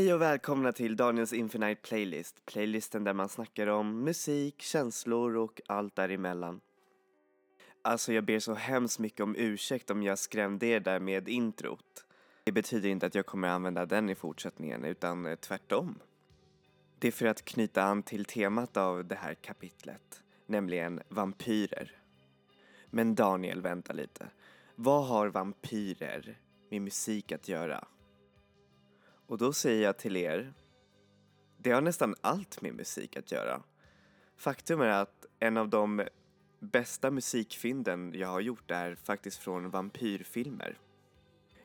Hej och välkomna till Daniels Infinite Playlist. Playlisten där man snackar om musik, känslor och allt däremellan. Alltså jag ber så hemskt mycket om ursäkt om jag skrämde er där med introt. Det betyder inte att jag kommer använda den i fortsättningen utan eh, tvärtom. Det är för att knyta an till temat av det här kapitlet, nämligen vampyrer. Men Daniel, vänta lite. Vad har vampyrer med musik att göra? Och då säger jag till er, det har nästan allt med musik att göra. Faktum är att en av de bästa musikfynden jag har gjort är faktiskt från vampyrfilmer.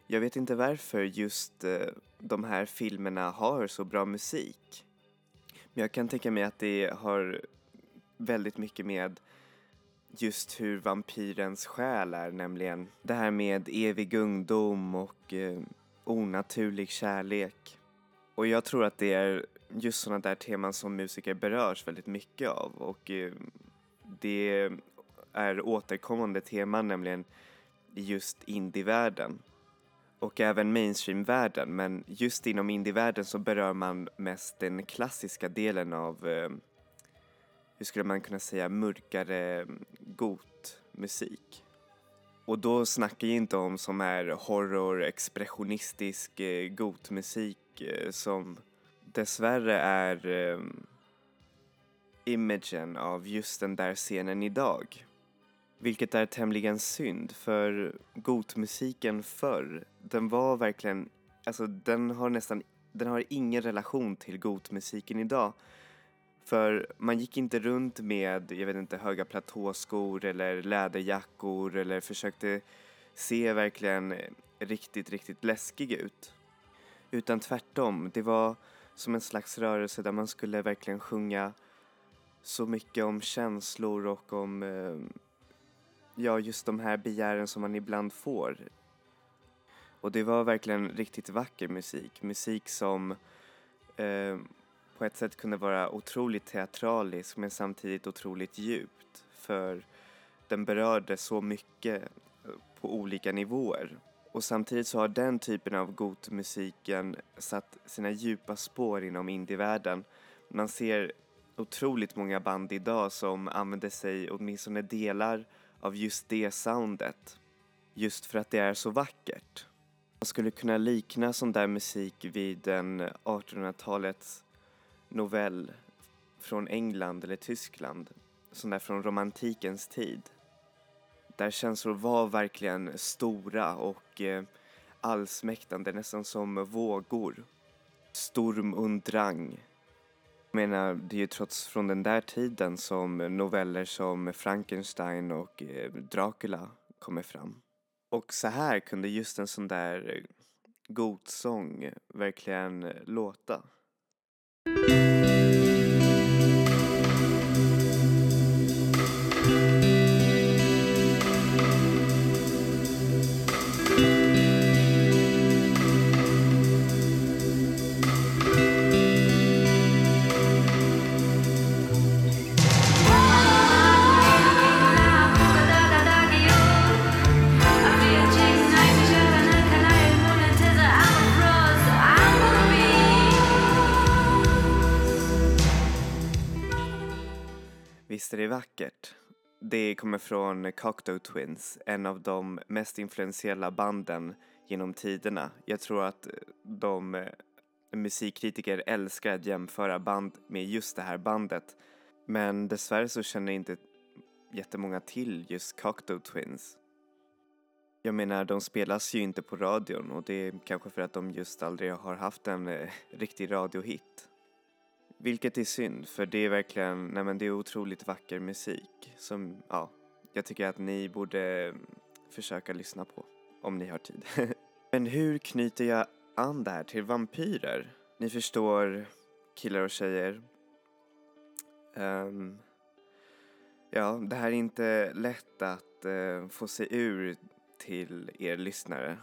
Jag vet inte varför just eh, de här filmerna har så bra musik. Men jag kan tänka mig att det har väldigt mycket med just hur vampyrens själ är, nämligen det här med evig ungdom och eh, onaturlig kärlek. Och jag tror att det är just sådana där teman som musiker berörs väldigt mycket av och eh, det är återkommande teman nämligen just indievärlden och även mainstreamvärlden men just inom indievärlden så berör man mest den klassiska delen av eh, hur skulle man kunna säga mörkare mm, gotmusik. Och då snackar jag inte om som är horror, expressionistisk eh, gotmusik eh, som dessvärre är eh, imagen av just den där scenen idag. Vilket är tämligen synd för gotmusiken förr, den var verkligen, alltså den har nästan, den har ingen relation till gotmusiken idag. För man gick inte runt med, jag vet inte, höga platåskor eller läderjackor eller försökte se verkligen riktigt, riktigt läskig ut. Utan tvärtom, det var som en slags rörelse där man skulle verkligen sjunga så mycket om känslor och om, eh, ja, just de här begären som man ibland får. Och det var verkligen riktigt vacker musik, musik som eh, på ett sätt kunde vara otroligt teatralisk men samtidigt otroligt djupt för den berörde så mycket eh, på olika nivåer. Och samtidigt så har den typen av gotmusiken satt sina djupa spår inom indievärlden. Man ser otroligt många band idag som använder sig åtminstone delar av just det soundet. Just för att det är så vackert. Man skulle kunna likna sån där musik vid en 1800-talets novell från England eller Tyskland, sån där från romantikens tid. Där känslor var verkligen stora och eh, allsmäktande, nästan som vågor. Storm und drang. Jag menar, det är ju trots från den där tiden som noveller som Frankenstein och eh, Dracula kommer fram. Och så här kunde just en sån där eh, godsång verkligen låta. Visst är det vackert? Det kommer från Cocteau Twins, en av de mest influentiella banden genom tiderna. Jag tror att de eh, musikkritiker älskar att jämföra band med just det här bandet. Men dessvärre så känner inte jättemånga till just Cocteau Twins. Jag menar, de spelas ju inte på radion och det är kanske för att de just aldrig har haft en eh, riktig radiohit. Vilket är synd, för det är verkligen, nej men det är otroligt vacker musik som, ja, jag tycker att ni borde försöka lyssna på om ni har tid. men hur knyter jag an det här till vampyrer? Ni förstår, killar och tjejer. Um, ja, det här är inte lätt att uh, få sig ur till er lyssnare.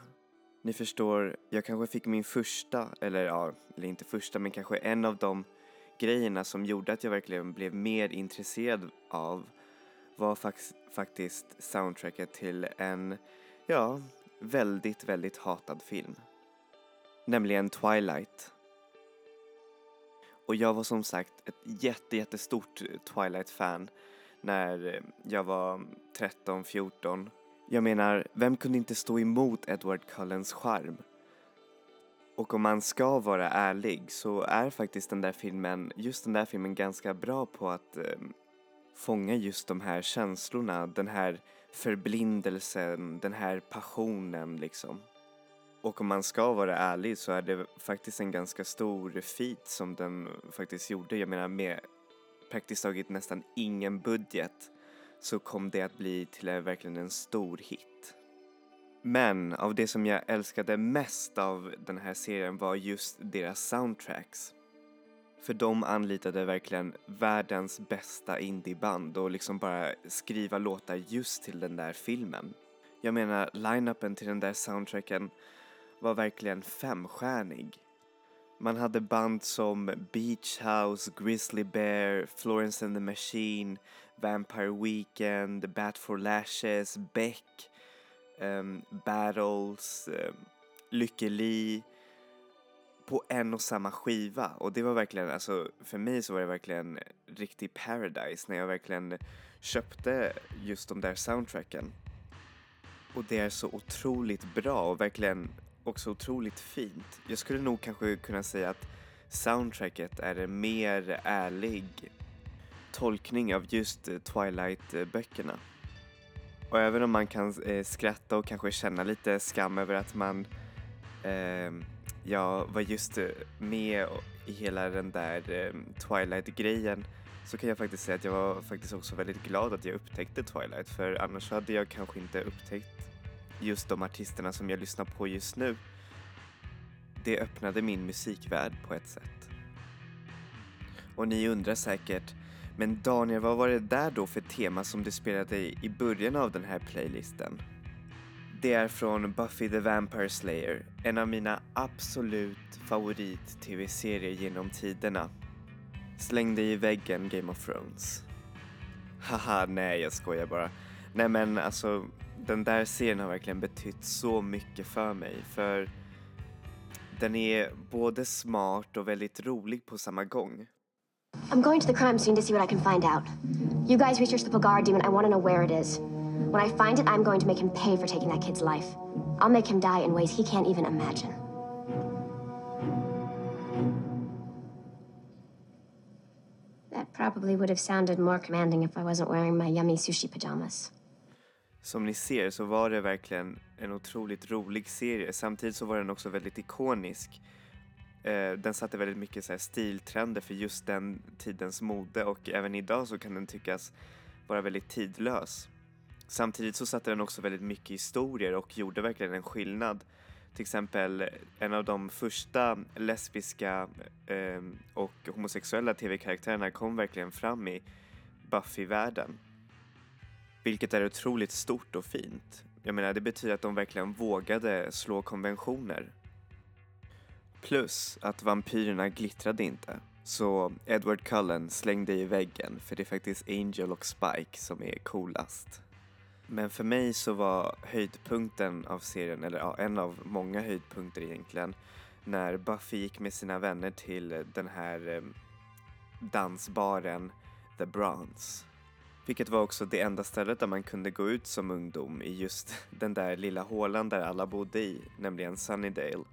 Ni förstår, jag kanske fick min första, eller ja, eller inte första, men kanske en av de grejerna som gjorde att jag verkligen blev mer intresserad av var fax, faktiskt soundtracket till en, ja, väldigt, väldigt hatad film. Nämligen Twilight. Och jag var som sagt ett jätte, jättestort Twilight-fan när jag var 13-14. Jag menar, vem kunde inte stå emot Edward Cullens charm? Och om man ska vara ärlig så är faktiskt den där filmen, just den där filmen ganska bra på att eh, fånga just de här känslorna, den här förblindelsen, den här passionen liksom. Och om man ska vara ärlig så är det faktiskt en ganska stor feat som den faktiskt gjorde. Jag menar med praktiskt taget nästan ingen budget så kom det att bli till verkligen en stor hit. Men av det som jag älskade mest av den här serien var just deras soundtracks. För de anlitade verkligen världens bästa indieband och liksom bara skriva låtar just till den där filmen. Jag menar, line-upen till den där soundtracken var verkligen femstjärnig. Man hade band som Beach House, Grizzly Bear, Florence and the Machine, Vampire Weekend, Bat for Lashes, Beck, um, Battles, um, Lykke Li på en och samma skiva och det var verkligen, alltså för mig så var det verkligen riktig paradise när jag verkligen köpte just de där soundtracken. Och det är så otroligt bra och verkligen också otroligt fint. Jag skulle nog kanske kunna säga att soundtracket är en mer ärlig tolkning av just eh, Twilight-böckerna. Och även om man kan eh, skratta och kanske känna lite skam över att man eh, ja, var just eh, med i hela den där eh, Twilight-grejen så kan jag faktiskt säga att jag var faktiskt också väldigt glad att jag upptäckte Twilight för annars hade jag kanske inte upptäckt just de artisterna som jag lyssnar på just nu. Det öppnade min musikvärld på ett sätt. Och ni undrar säkert, men Daniel vad var det där då för tema som du spelade i början av den här playlisten? Det är från Buffy the Vampire Slayer, en av mina absolut favorit-tv-serier genom tiderna. Släng dig i väggen Game of Thrones. Haha, nej jag skojar bara. Nej men alltså, den där serien har verkligen betytt så mycket för mig för den är både smart och väldigt rolig på samma gång. I'm going to the crime scene to see what I can find out. You guys research the Pagar demon. I want to know where it is. When I find it, I'm going to make him pay for taking that kid's life. I'll make him die in ways he can't even imagine. That probably would have sounded more commanding if I wasn't wearing my yummy sushi pajamas. Som ni ser så var det verkligen en otroligt rolig serie. Samtidigt så var den också väldigt ikonisk. Eh, den satte väldigt mycket så stiltrender för just den tidens mode och även idag så kan den tyckas vara väldigt tidlös. Samtidigt så satte den också väldigt mycket historier och gjorde verkligen en skillnad. Till exempel eh, en av de första lesbiska eh, och homosexuella tv-karaktärerna kom verkligen fram i Buffy-världen. Vilket är otroligt stort och fint. Jag menar, det betyder att de verkligen vågade slå konventioner. Plus att vampyrerna glittrade inte. Så Edward Cullen slängde i väggen för det är faktiskt Angel och Spike som är coolast. Men för mig så var höjdpunkten av serien, eller ja, en av många höjdpunkter egentligen, när Buffy gick med sina vänner till den här eh, dansbaren The Bronze. Vilket var också det enda stället där man kunde gå ut som ungdom i just den där lilla hålan där alla bodde i, nämligen Sunnydale.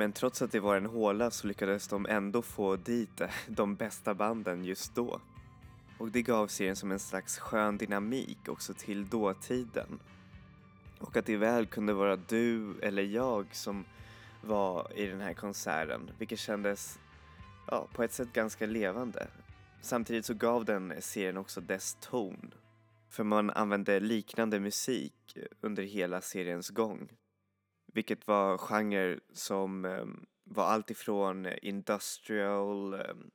Men trots att det var en håla så lyckades de ändå få dit de bästa banden just då. Och det gav serien som en slags skön dynamik också till dåtiden. Och att det väl kunde vara du eller jag som var i den här konserten, vilket kändes ja, på ett sätt ganska levande. Samtidigt så gav den serien också dess ton. För man använde liknande musik under hela seriens gång. Vilket var genrer som um, var allt ifrån eh, industrial, um,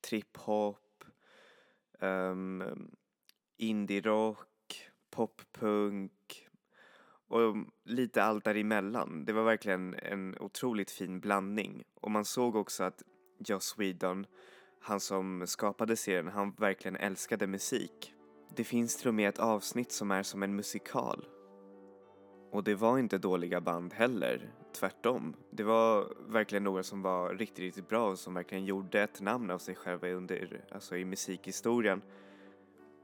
trip-hop, um, indie-rock, pop-punk och lite allt däremellan. Det var verkligen en otroligt fin blandning och man såg också att Joss Whedon han som skapade serien, han verkligen älskade musik. Det finns till och med ett avsnitt som är som en musikal. Och det var inte dåliga band heller, tvärtom. Det var verkligen några som var riktigt, riktigt bra och som verkligen gjorde ett namn av sig själva under, alltså i musikhistorien.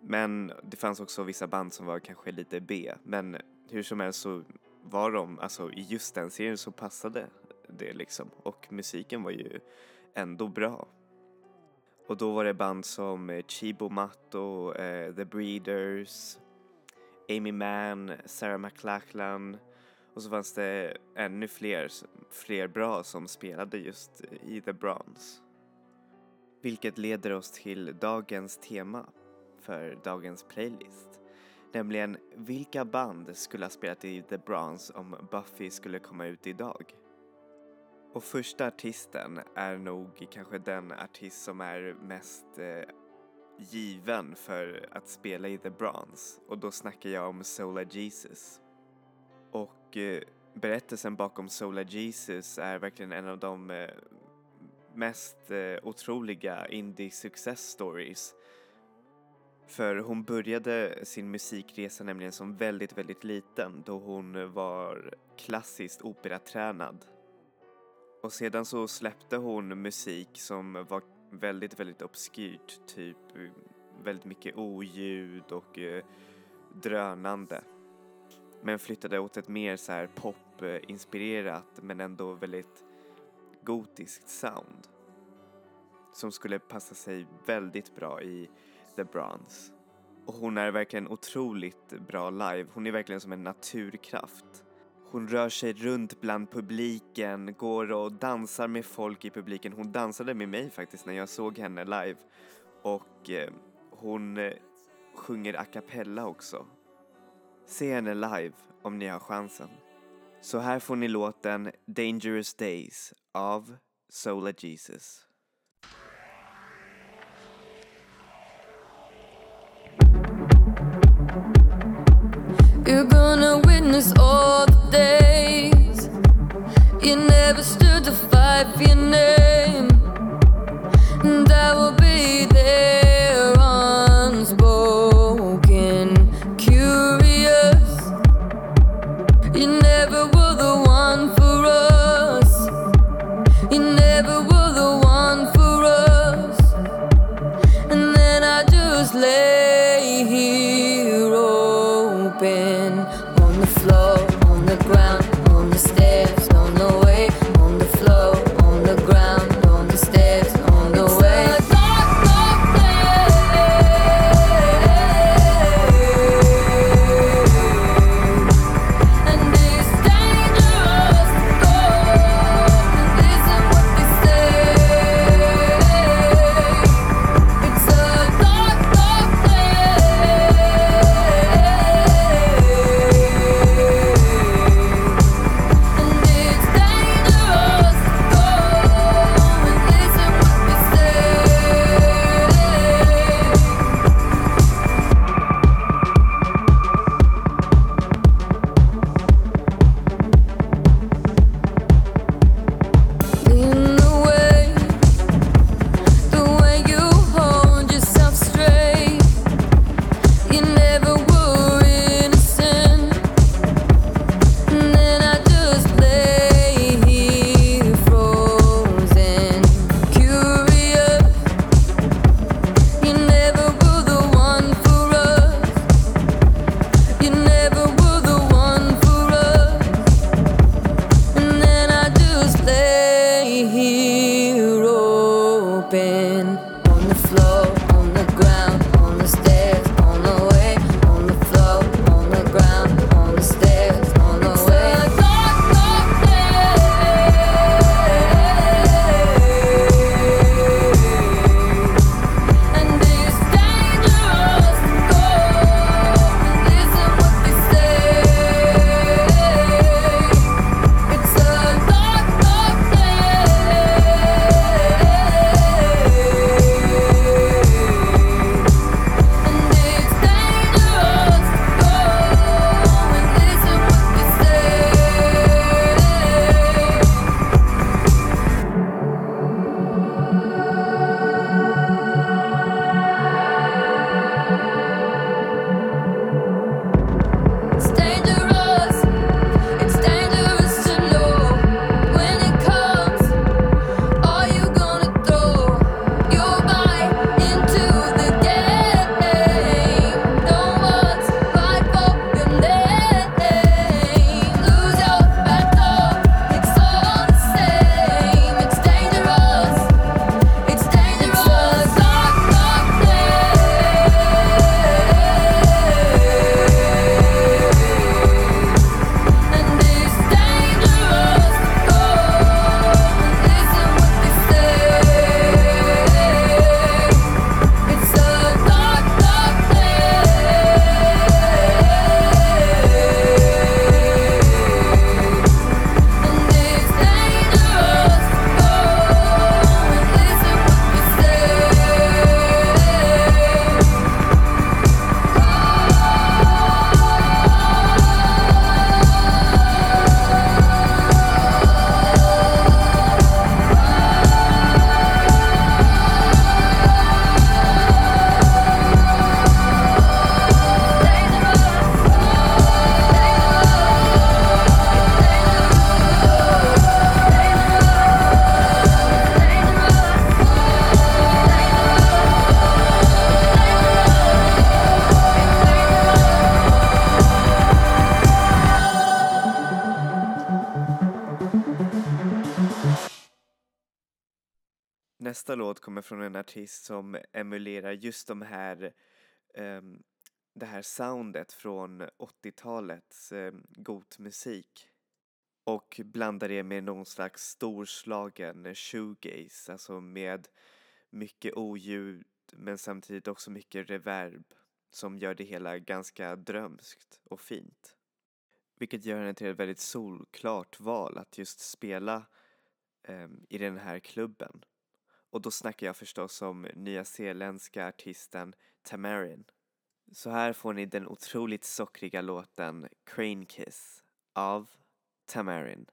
Men det fanns också vissa band som var kanske lite B, men hur som helst så var de, alltså i just den serien så passade det liksom och musiken var ju ändå bra. Och då var det band som eh, Chibo Matto, eh, The Breeders, Amy Mann, Sarah McLachlan och så fanns det ännu fler, fler bra som spelade just i The Bronze. Vilket leder oss till dagens tema för dagens playlist. Nämligen vilka band skulle ha spelat i The Bronze om Buffy skulle komma ut idag? Och första artisten är nog kanske den artist som är mest eh, given för att spela i The Bronze och då snackar jag om Sola Jesus. Och eh, berättelsen bakom Sola Jesus är verkligen en av de eh, mest eh, otroliga indie success stories. För hon började sin musikresa nämligen som väldigt, väldigt liten då hon var klassiskt operatränad. Och sedan så släppte hon musik som var väldigt, väldigt obskyrt, typ väldigt mycket oljud och eh, drönande. Men flyttade åt ett mer så här popinspirerat men ändå väldigt gotiskt sound. Som skulle passa sig väldigt bra i The Bronze. Och hon är verkligen otroligt bra live. Hon är verkligen som en naturkraft. Hon rör sig runt bland publiken, går och dansar med folk i publiken. Hon dansade med mig faktiskt när jag såg henne live. Och eh, hon eh, sjunger a cappella också. Se henne live om ni har chansen. Så här får ni låten Dangerous Days av Sola Jesus. You're gonna witness all You never stood the fight. You never låt kommer från en artist som emulerar just de här um, det här soundet från 80-talets um, ehm, gotmusik och blandar det med någon slags storslagen shoegaze, alltså med mycket oljud men samtidigt också mycket reverb som gör det hela ganska drömskt och fint. Vilket gör henne till ett väldigt solklart val att just spela um, i den här klubben. Och då snackar jag förstås om nyzeeländska artisten Tamarin. Så här får ni den otroligt sockriga låten Crane Kiss av Tamarin.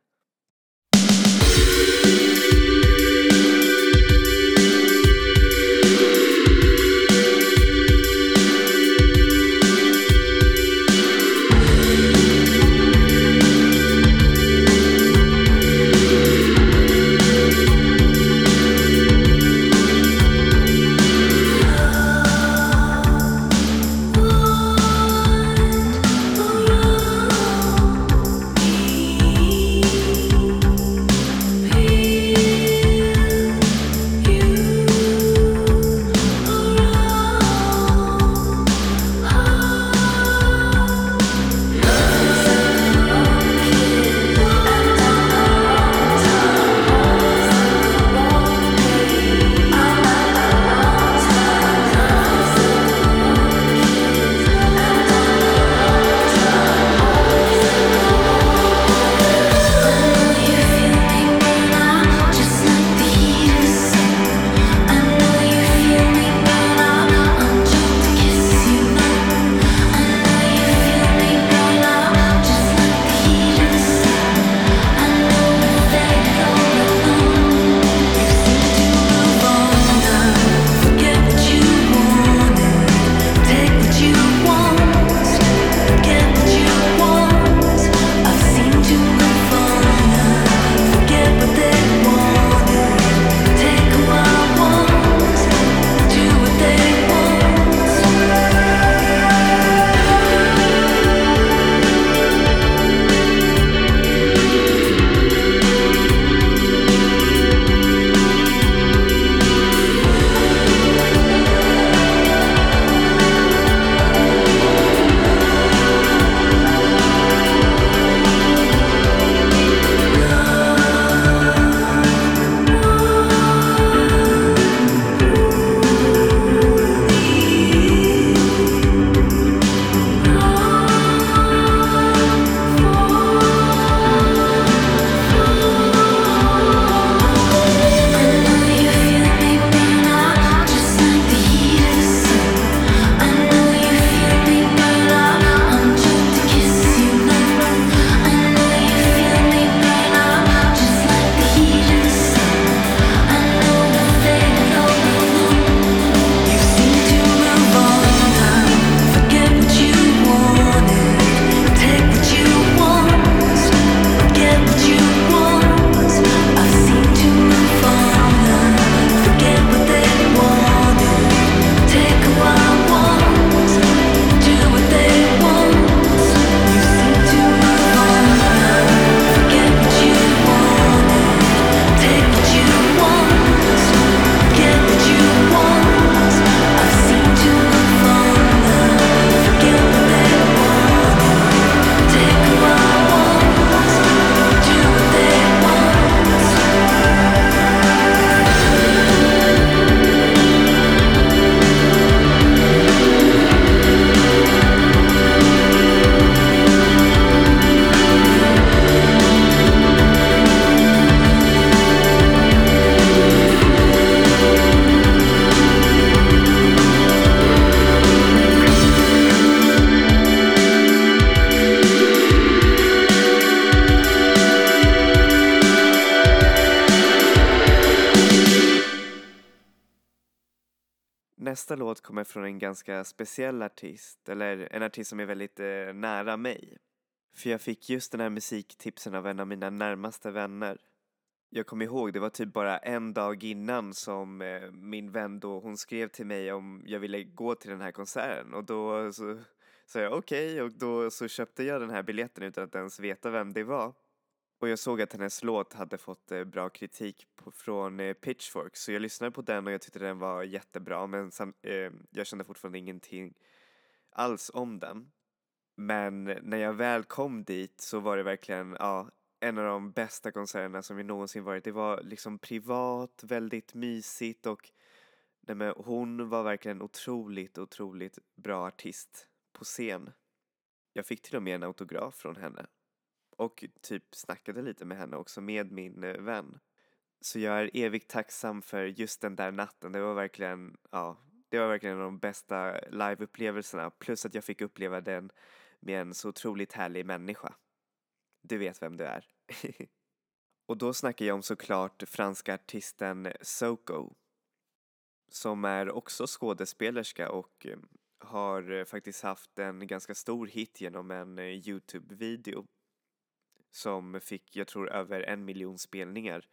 Låt kommer från en ganska speciell artist, eller en artist som är väldigt eh, nära mig. För jag fick just den här musiktipsen av en av mina närmaste vänner. Jag kommer ihåg, det var typ bara en dag innan som eh, min vän då, hon skrev till mig om jag ville gå till den här konserten och då så sa jag okej okay, och då så köpte jag den här biljetten utan att ens veta vem det var. Och jag såg att hennes låt hade fått eh, bra kritik på, från eh, Pitchfork så jag lyssnade på den och jag tyckte den var jättebra men sam, eh, jag kände fortfarande ingenting alls om den. Men när jag väl kom dit så var det verkligen ja, en av de bästa konserterna som jag någonsin varit. Det var liksom privat, väldigt mysigt och nej men, hon var verkligen otroligt, otroligt bra artist på scen. Jag fick till och med en autograf från henne och typ snackade lite med henne också med min eh, vän. Så jag är evigt tacksam för just den där natten. Det var verkligen, ja, det var verkligen en av de bästa liveupplevelserna. Plus att jag fick uppleva den med en så otroligt härlig människa. Du vet vem du är. och då snackar jag om såklart franska artisten Soko. Som är också skådespelerska och eh, har eh, faktiskt haft en ganska stor hit genom en Youtube-video som fick, jag tror, över en miljon spelningar.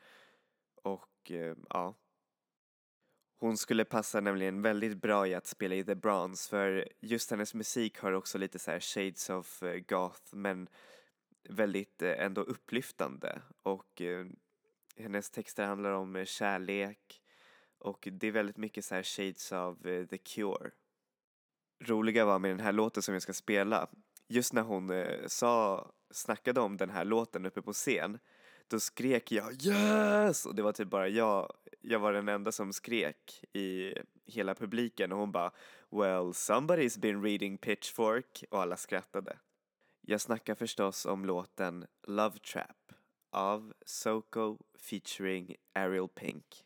Och eh, ja. Hon skulle passa nämligen väldigt bra i att spela i The Bronze för just hennes musik har också lite så här shades of eh, goth men väldigt eh, ändå upplyftande och eh, hennes texter handlar om eh, kärlek och det är väldigt mycket så här shades of The Cure. Roliga var med den här låten som jag ska spela, just när hon eh, sa snackade om den här låten uppe på scen då skrek jag yes! Och det var typ bara jag, jag var den enda som skrek i hela publiken och hon bara well somebody's been reading Pitchfork och alla skrattade. Jag snackar förstås om låten Love Trap av Soko featuring Ariel Pink.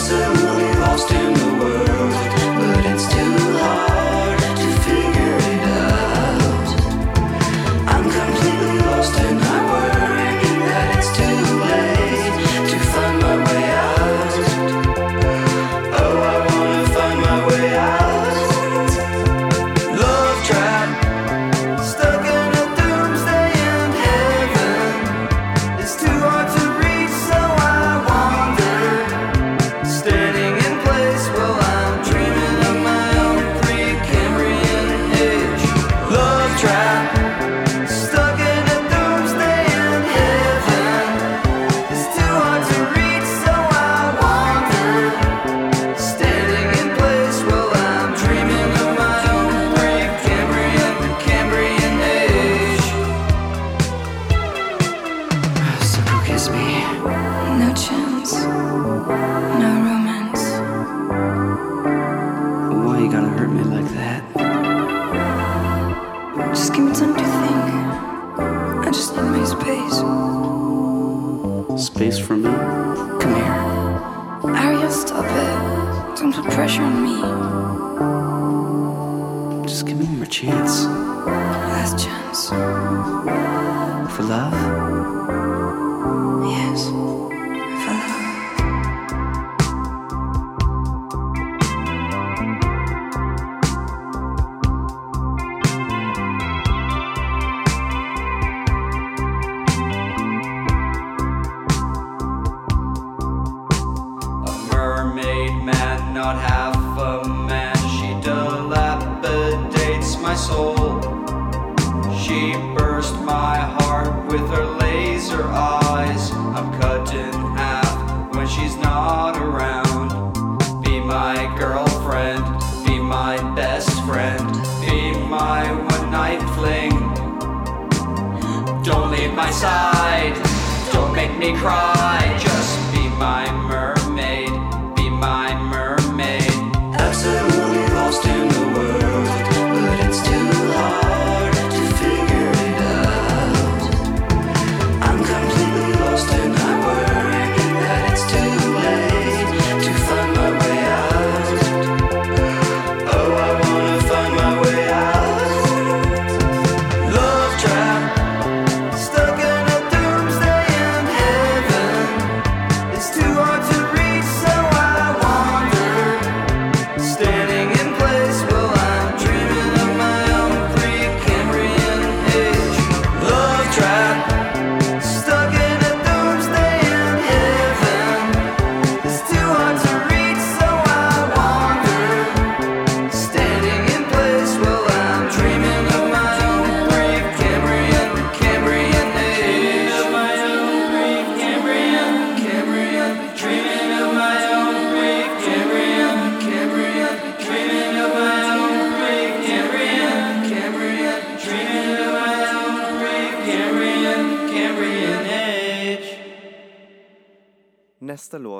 absolutely. questions for love.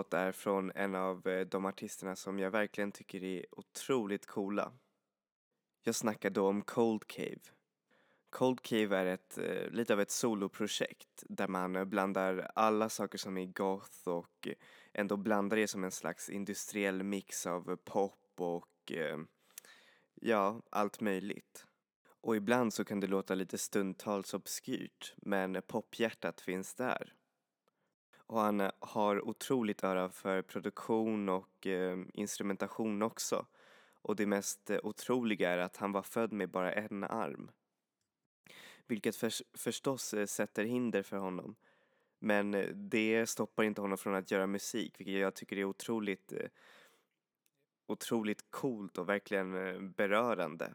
Låt är från en av eh, de artisterna som jag verkligen tycker är otroligt coola. Jag snackar då om Cold Cave. Cold Cave är ett, eh, lite av ett soloprojekt där man eh, blandar alla saker som är goth och ändå blandar det som en slags industriell mix av pop och ja, allt möjligt. Och ibland så kan det låta lite stundtals obskyrt men pophjärtat finns där. Och han eh, har otroligt öra för produktion och eh, instrumentation också. Och det mest eh, otroliga är att han var född med bara en arm. Vilket för, förstås eh, sätter hinder för honom. Men det stoppar inte honom från att göra musik, vilket jag tycker är otroligt, otroligt coolt och verkligen berörande.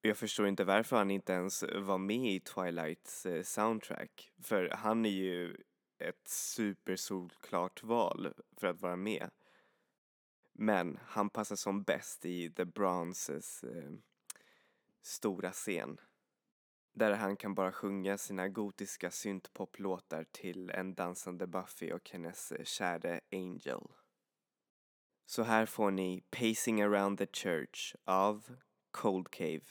Jag förstår inte varför han inte ens var med i Twilights soundtrack. För han är ju ett supersolklart val för att vara med. Men han passar som bäst i The Bronzes eh, stora scen. Där han kan bara sjunga sina gotiska syntpoplåtar till en dansande Buffy och hennes eh, käre Angel. Så här får ni Pacing around the church av Cold Cave.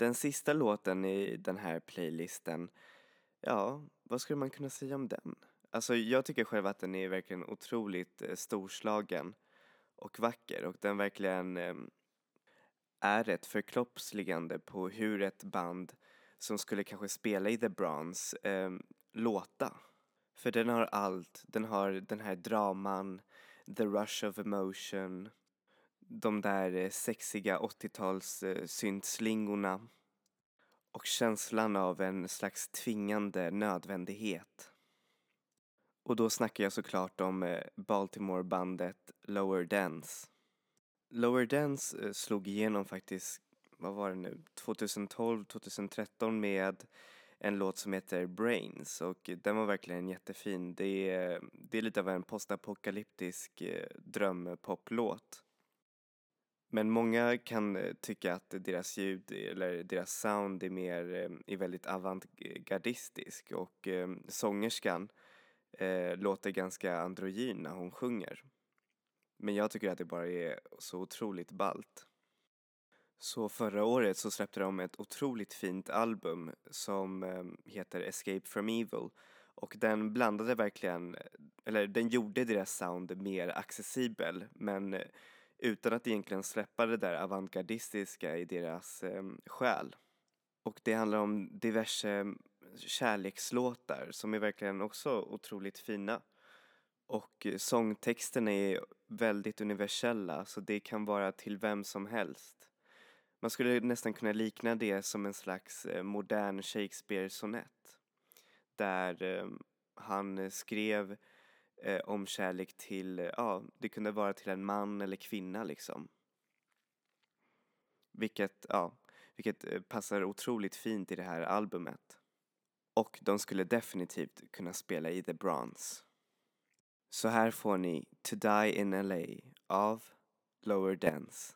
Den sista låten i den här playlisten, ja, vad skulle man kunna säga om den? Alltså jag tycker själv att den är verkligen otroligt eh, storslagen och vacker och den verkligen eh, är ett förkroppsligande på hur ett band som skulle kanske spela i The Bronze eh, låta. För den har allt, den har den här draman, the rush of emotion, de där eh, sexiga 80-tals-syntslingorna eh, och känslan av en slags tvingande nödvändighet. Och då snackar jag såklart om eh, Baltimore-bandet Lower Dance. Lower Dance slog igenom faktiskt, vad var det nu, 2012-2013 med en låt som heter Brains och den var verkligen jättefin. Det är, det är lite av en postapokalyptisk drömpoplåt. Men många kan eh, tycka att deras ljud eller deras sound är mer, eh, är väldigt avantgardistisk och eh, sångerskan eh, låter ganska androgyn när hon sjunger. Men jag tycker att det bara är så otroligt ballt. Så förra året så släppte de ett otroligt fint album som heter Escape from Evil och den blandade verkligen, eller den gjorde deras sound mer accessibel men utan att egentligen släppa det där avantgardistiska i deras eh, själ. Och det handlar om diverse mm, kärlekslåtar som är verkligen också otroligt fina. Och eh, sångtexterna är väldigt universella så det kan vara till vem som helst. Man skulle nästan kunna likna det som en slags eh, modern Shakespeare-sonett. Där eh, han eh, skrev eh, om kärlek till, eh, ja, det kunde vara till en man eller kvinna liksom. Vilket, ja, vilket eh, passar otroligt fint i det här albumet. Och de skulle definitivt kunna spela i The Bronze. Så här får ni To Die in LA av Lower Dance.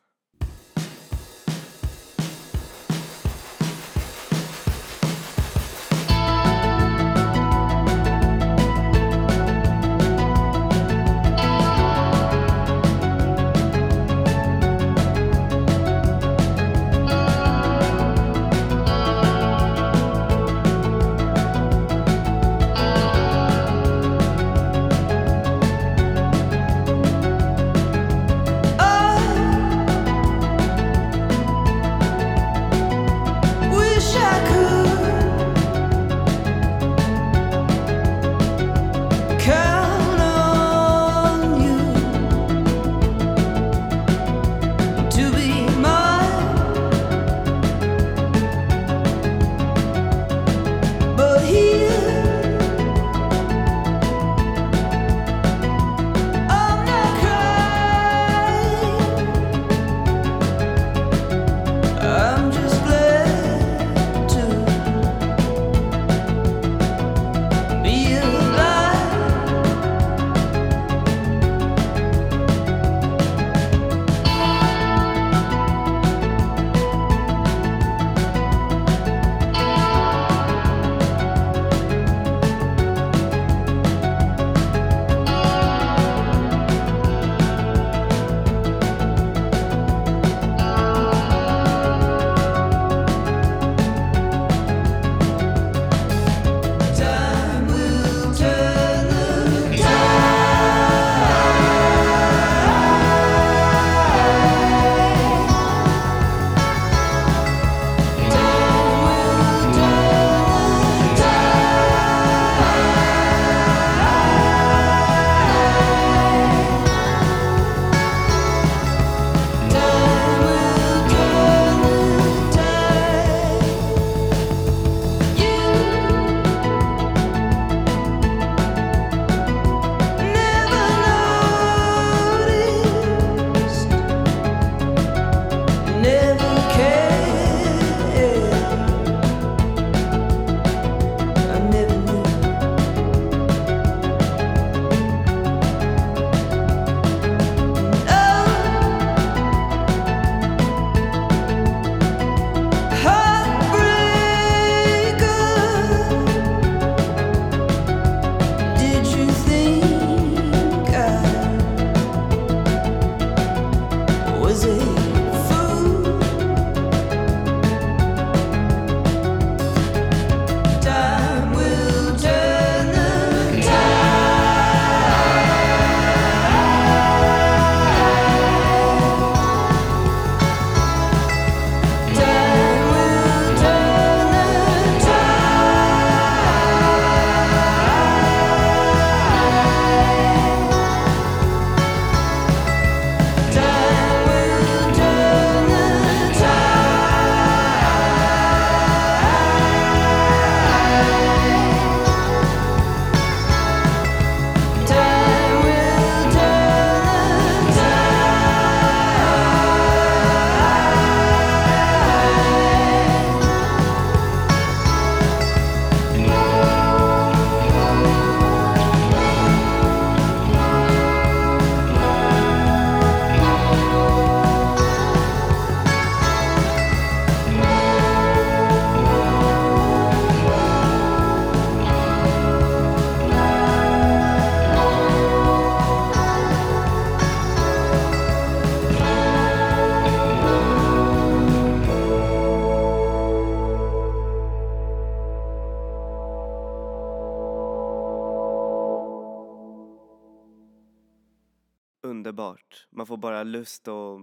Lust att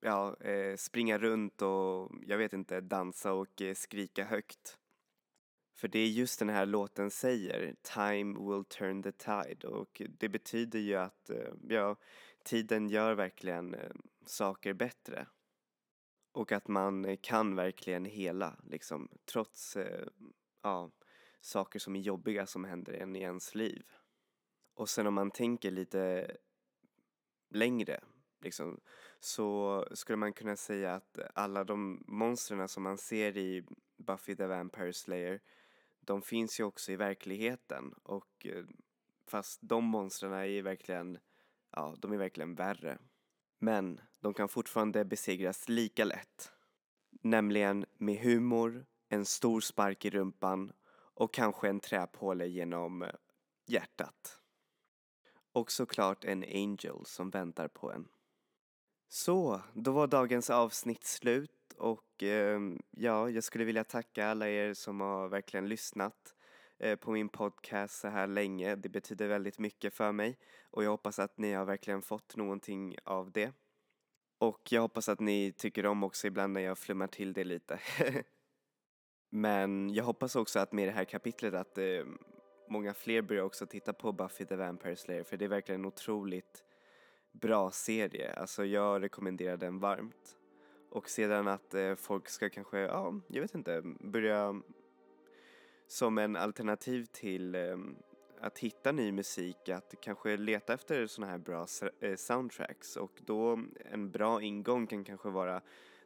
ja, eh, springa runt och jag vet inte, dansa och eh, skrika högt. För det är just den här låten säger, time will turn the tide och det betyder ju att eh, ja, tiden gör verkligen saker bättre. Och att man kan verkligen hela liksom trots ja, saker som är jobbiga som händer en i ens liv. Och sen om man tänker lite längre liksom, så skulle man kunna säga att alla de monstren som man ser i Buffy the Vampire Slayer de finns ju också i verkligheten och eh, fast de monstren är verkligen, ja, de är verkligen värre. Men de kan fortfarande besegras lika lätt. Nämligen med humor, en stor spark i rumpan och kanske en träpåle genom hjärtat. Och såklart en angel som väntar på en. Så, då var dagens avsnitt slut och eh, ja, jag skulle vilja tacka alla er som har verkligen lyssnat eh, på min podcast så här länge. Det betyder väldigt mycket för mig och jag hoppas att ni har verkligen fått någonting av det. Och jag hoppas att ni tycker om också ibland när jag flummar till det lite. Men jag hoppas också att med det här kapitlet att eh, många fler börjar också titta på Buffy the Vampire Slayer för det är verkligen en otroligt bra serie. Alltså jag rekommenderar den varmt. Och sedan att eh, folk ska kanske, ja, jag vet inte, börja som en alternativ till eh, att hitta ny musik, att kanske leta efter såna här bra eh, soundtracks och då en bra ingång kan kanske vara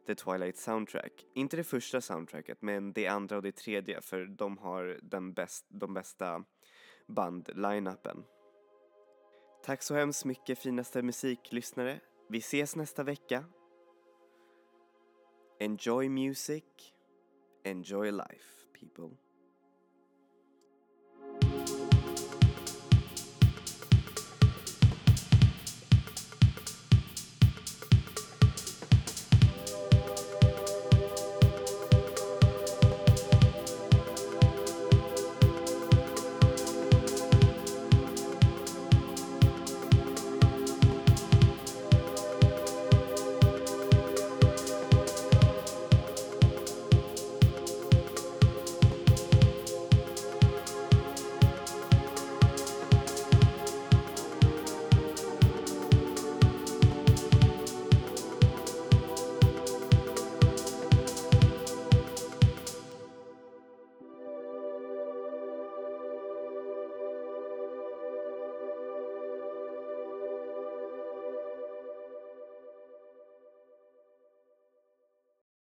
The Twilight Soundtrack. Inte det första soundtracket, men det andra och det tredje för de har den bäst, de bästa band-lineupen. Tack så hemskt mycket finaste musiklyssnare. Vi ses nästa vecka. Enjoy music, enjoy life people.